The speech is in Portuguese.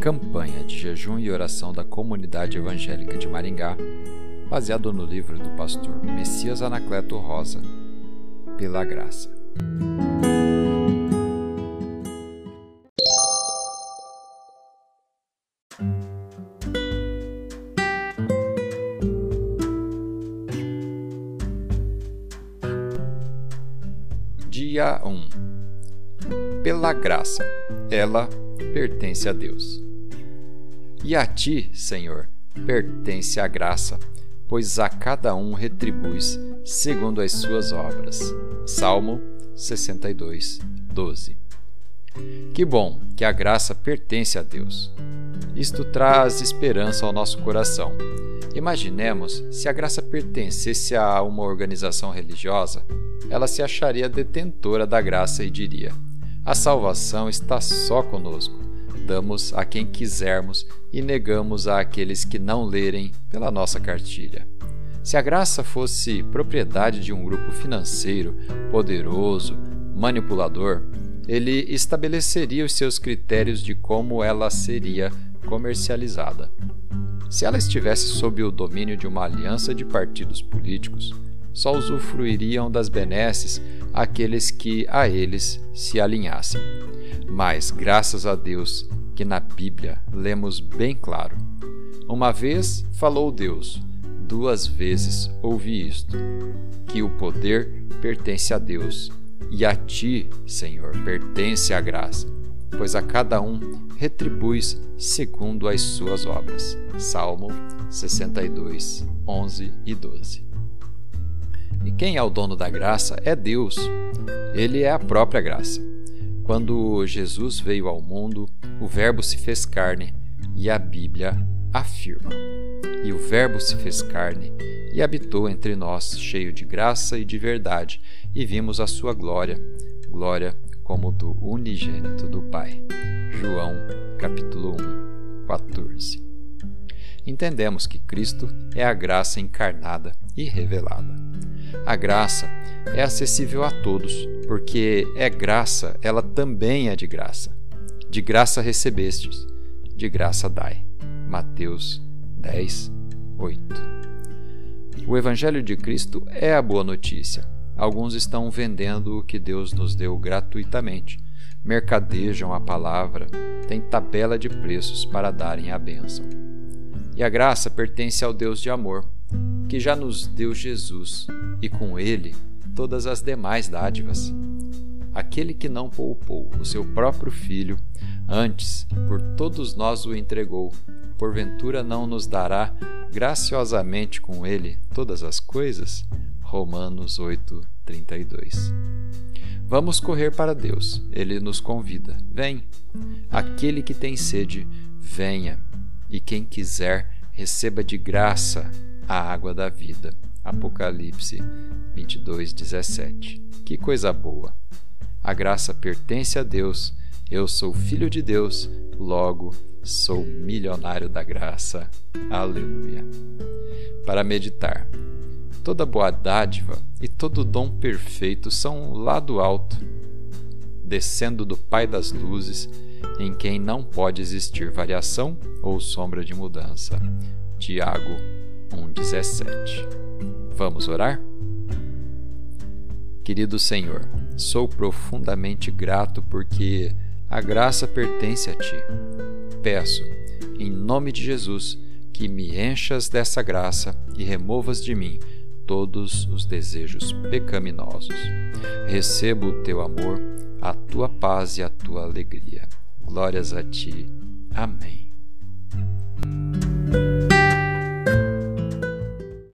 campanha de jejum e oração da comunidade evangélica de Maringá, baseado no livro do pastor Messias Anacleto Rosa, Pela Graça. Dia 1 Pela graça, ela pertence a Deus. E a ti, Senhor, pertence a graça, pois a cada um retribuis segundo as suas obras. Salmo 62, 12. Que bom que a graça pertence a Deus. Isto traz esperança ao nosso coração. Imaginemos se a graça pertencesse a uma organização religiosa, ela se acharia detentora da graça e diria: A salvação está só conosco damos a quem quisermos e negamos a aqueles que não lerem pela nossa cartilha. Se a graça fosse propriedade de um grupo financeiro poderoso, manipulador, ele estabeleceria os seus critérios de como ela seria comercializada. Se ela estivesse sob o domínio de uma aliança de partidos políticos, só usufruiriam das benesses aqueles que a eles se alinhassem. Mas, graças a Deus, que na Bíblia lemos bem claro. Uma vez falou Deus, duas vezes ouvi isto: que o poder pertence a Deus, e a ti, Senhor, pertence a graça, pois a cada um retribuis segundo as suas obras. Salmo 62, 11 e 12. E quem é o dono da graça é Deus. Ele é a própria graça. Quando Jesus veio ao mundo, o Verbo se fez carne, e a Bíblia afirma. E o Verbo se fez carne e habitou entre nós, cheio de graça e de verdade, e vimos a sua glória, glória como do unigênito do Pai. João, capítulo 1, 14. Entendemos que Cristo é a graça encarnada e revelada. A graça é acessível a todos, porque é graça, ela também é de graça. De graça recebestes, de graça dai. Mateus 10, 8. O Evangelho de Cristo é a boa notícia. Alguns estão vendendo o que Deus nos deu gratuitamente, mercadejam a palavra, têm tabela de preços para darem a bênção. E a graça pertence ao Deus de amor, que já nos deu Jesus e com ele todas as demais dádivas. Aquele que não poupou o seu próprio filho, antes por todos nós o entregou, porventura não nos dará graciosamente com ele todas as coisas? Romanos 8:32. Vamos correr para Deus. Ele nos convida. Vem. Aquele que tem sede, venha. E quem quiser, receba de graça a água da vida. Apocalipse 22, 17. Que coisa boa! A graça pertence a Deus, eu sou filho de Deus, logo sou milionário da graça. Aleluia. Para meditar. Toda boa dádiva e todo dom perfeito são lá do alto, descendo do Pai das luzes, em quem não pode existir variação ou sombra de mudança. Tiago 1,17. Vamos orar? Querido Senhor, sou profundamente grato porque a graça pertence a Ti. Peço, em nome de Jesus, que me enchas dessa graça e removas de mim todos os desejos pecaminosos. Recebo o Teu amor, a Tua paz e a Tua alegria. Glórias a Ti. Amém.